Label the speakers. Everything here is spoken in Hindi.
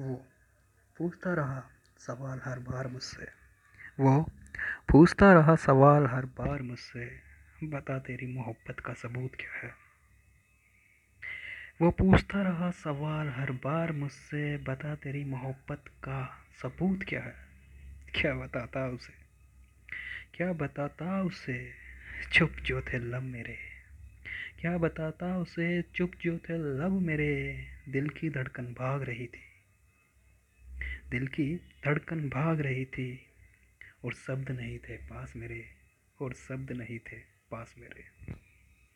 Speaker 1: वो पूछता रहा सवाल हर बार मुझसे। वो पूछता रहा सवाल हर बार मुझसे, बता तेरी मोहब्बत का सबूत क्या है? वो पूछता रहा सवाल हर बार मुझसे, बता तेरी मोहब्बत का सबूत क्या है? क्या बताता उसे? क्या बताता उसे? चुप जो थे लब मेरे। क्या बताता उसे? चुप जो थे लब मेरे। दिल की धड़कन भाग रही थी। दिल की धड़कन भाग रही थी और शब्द नहीं थे, पास मेरे, और शब्द नहीं थे, पास मेरे।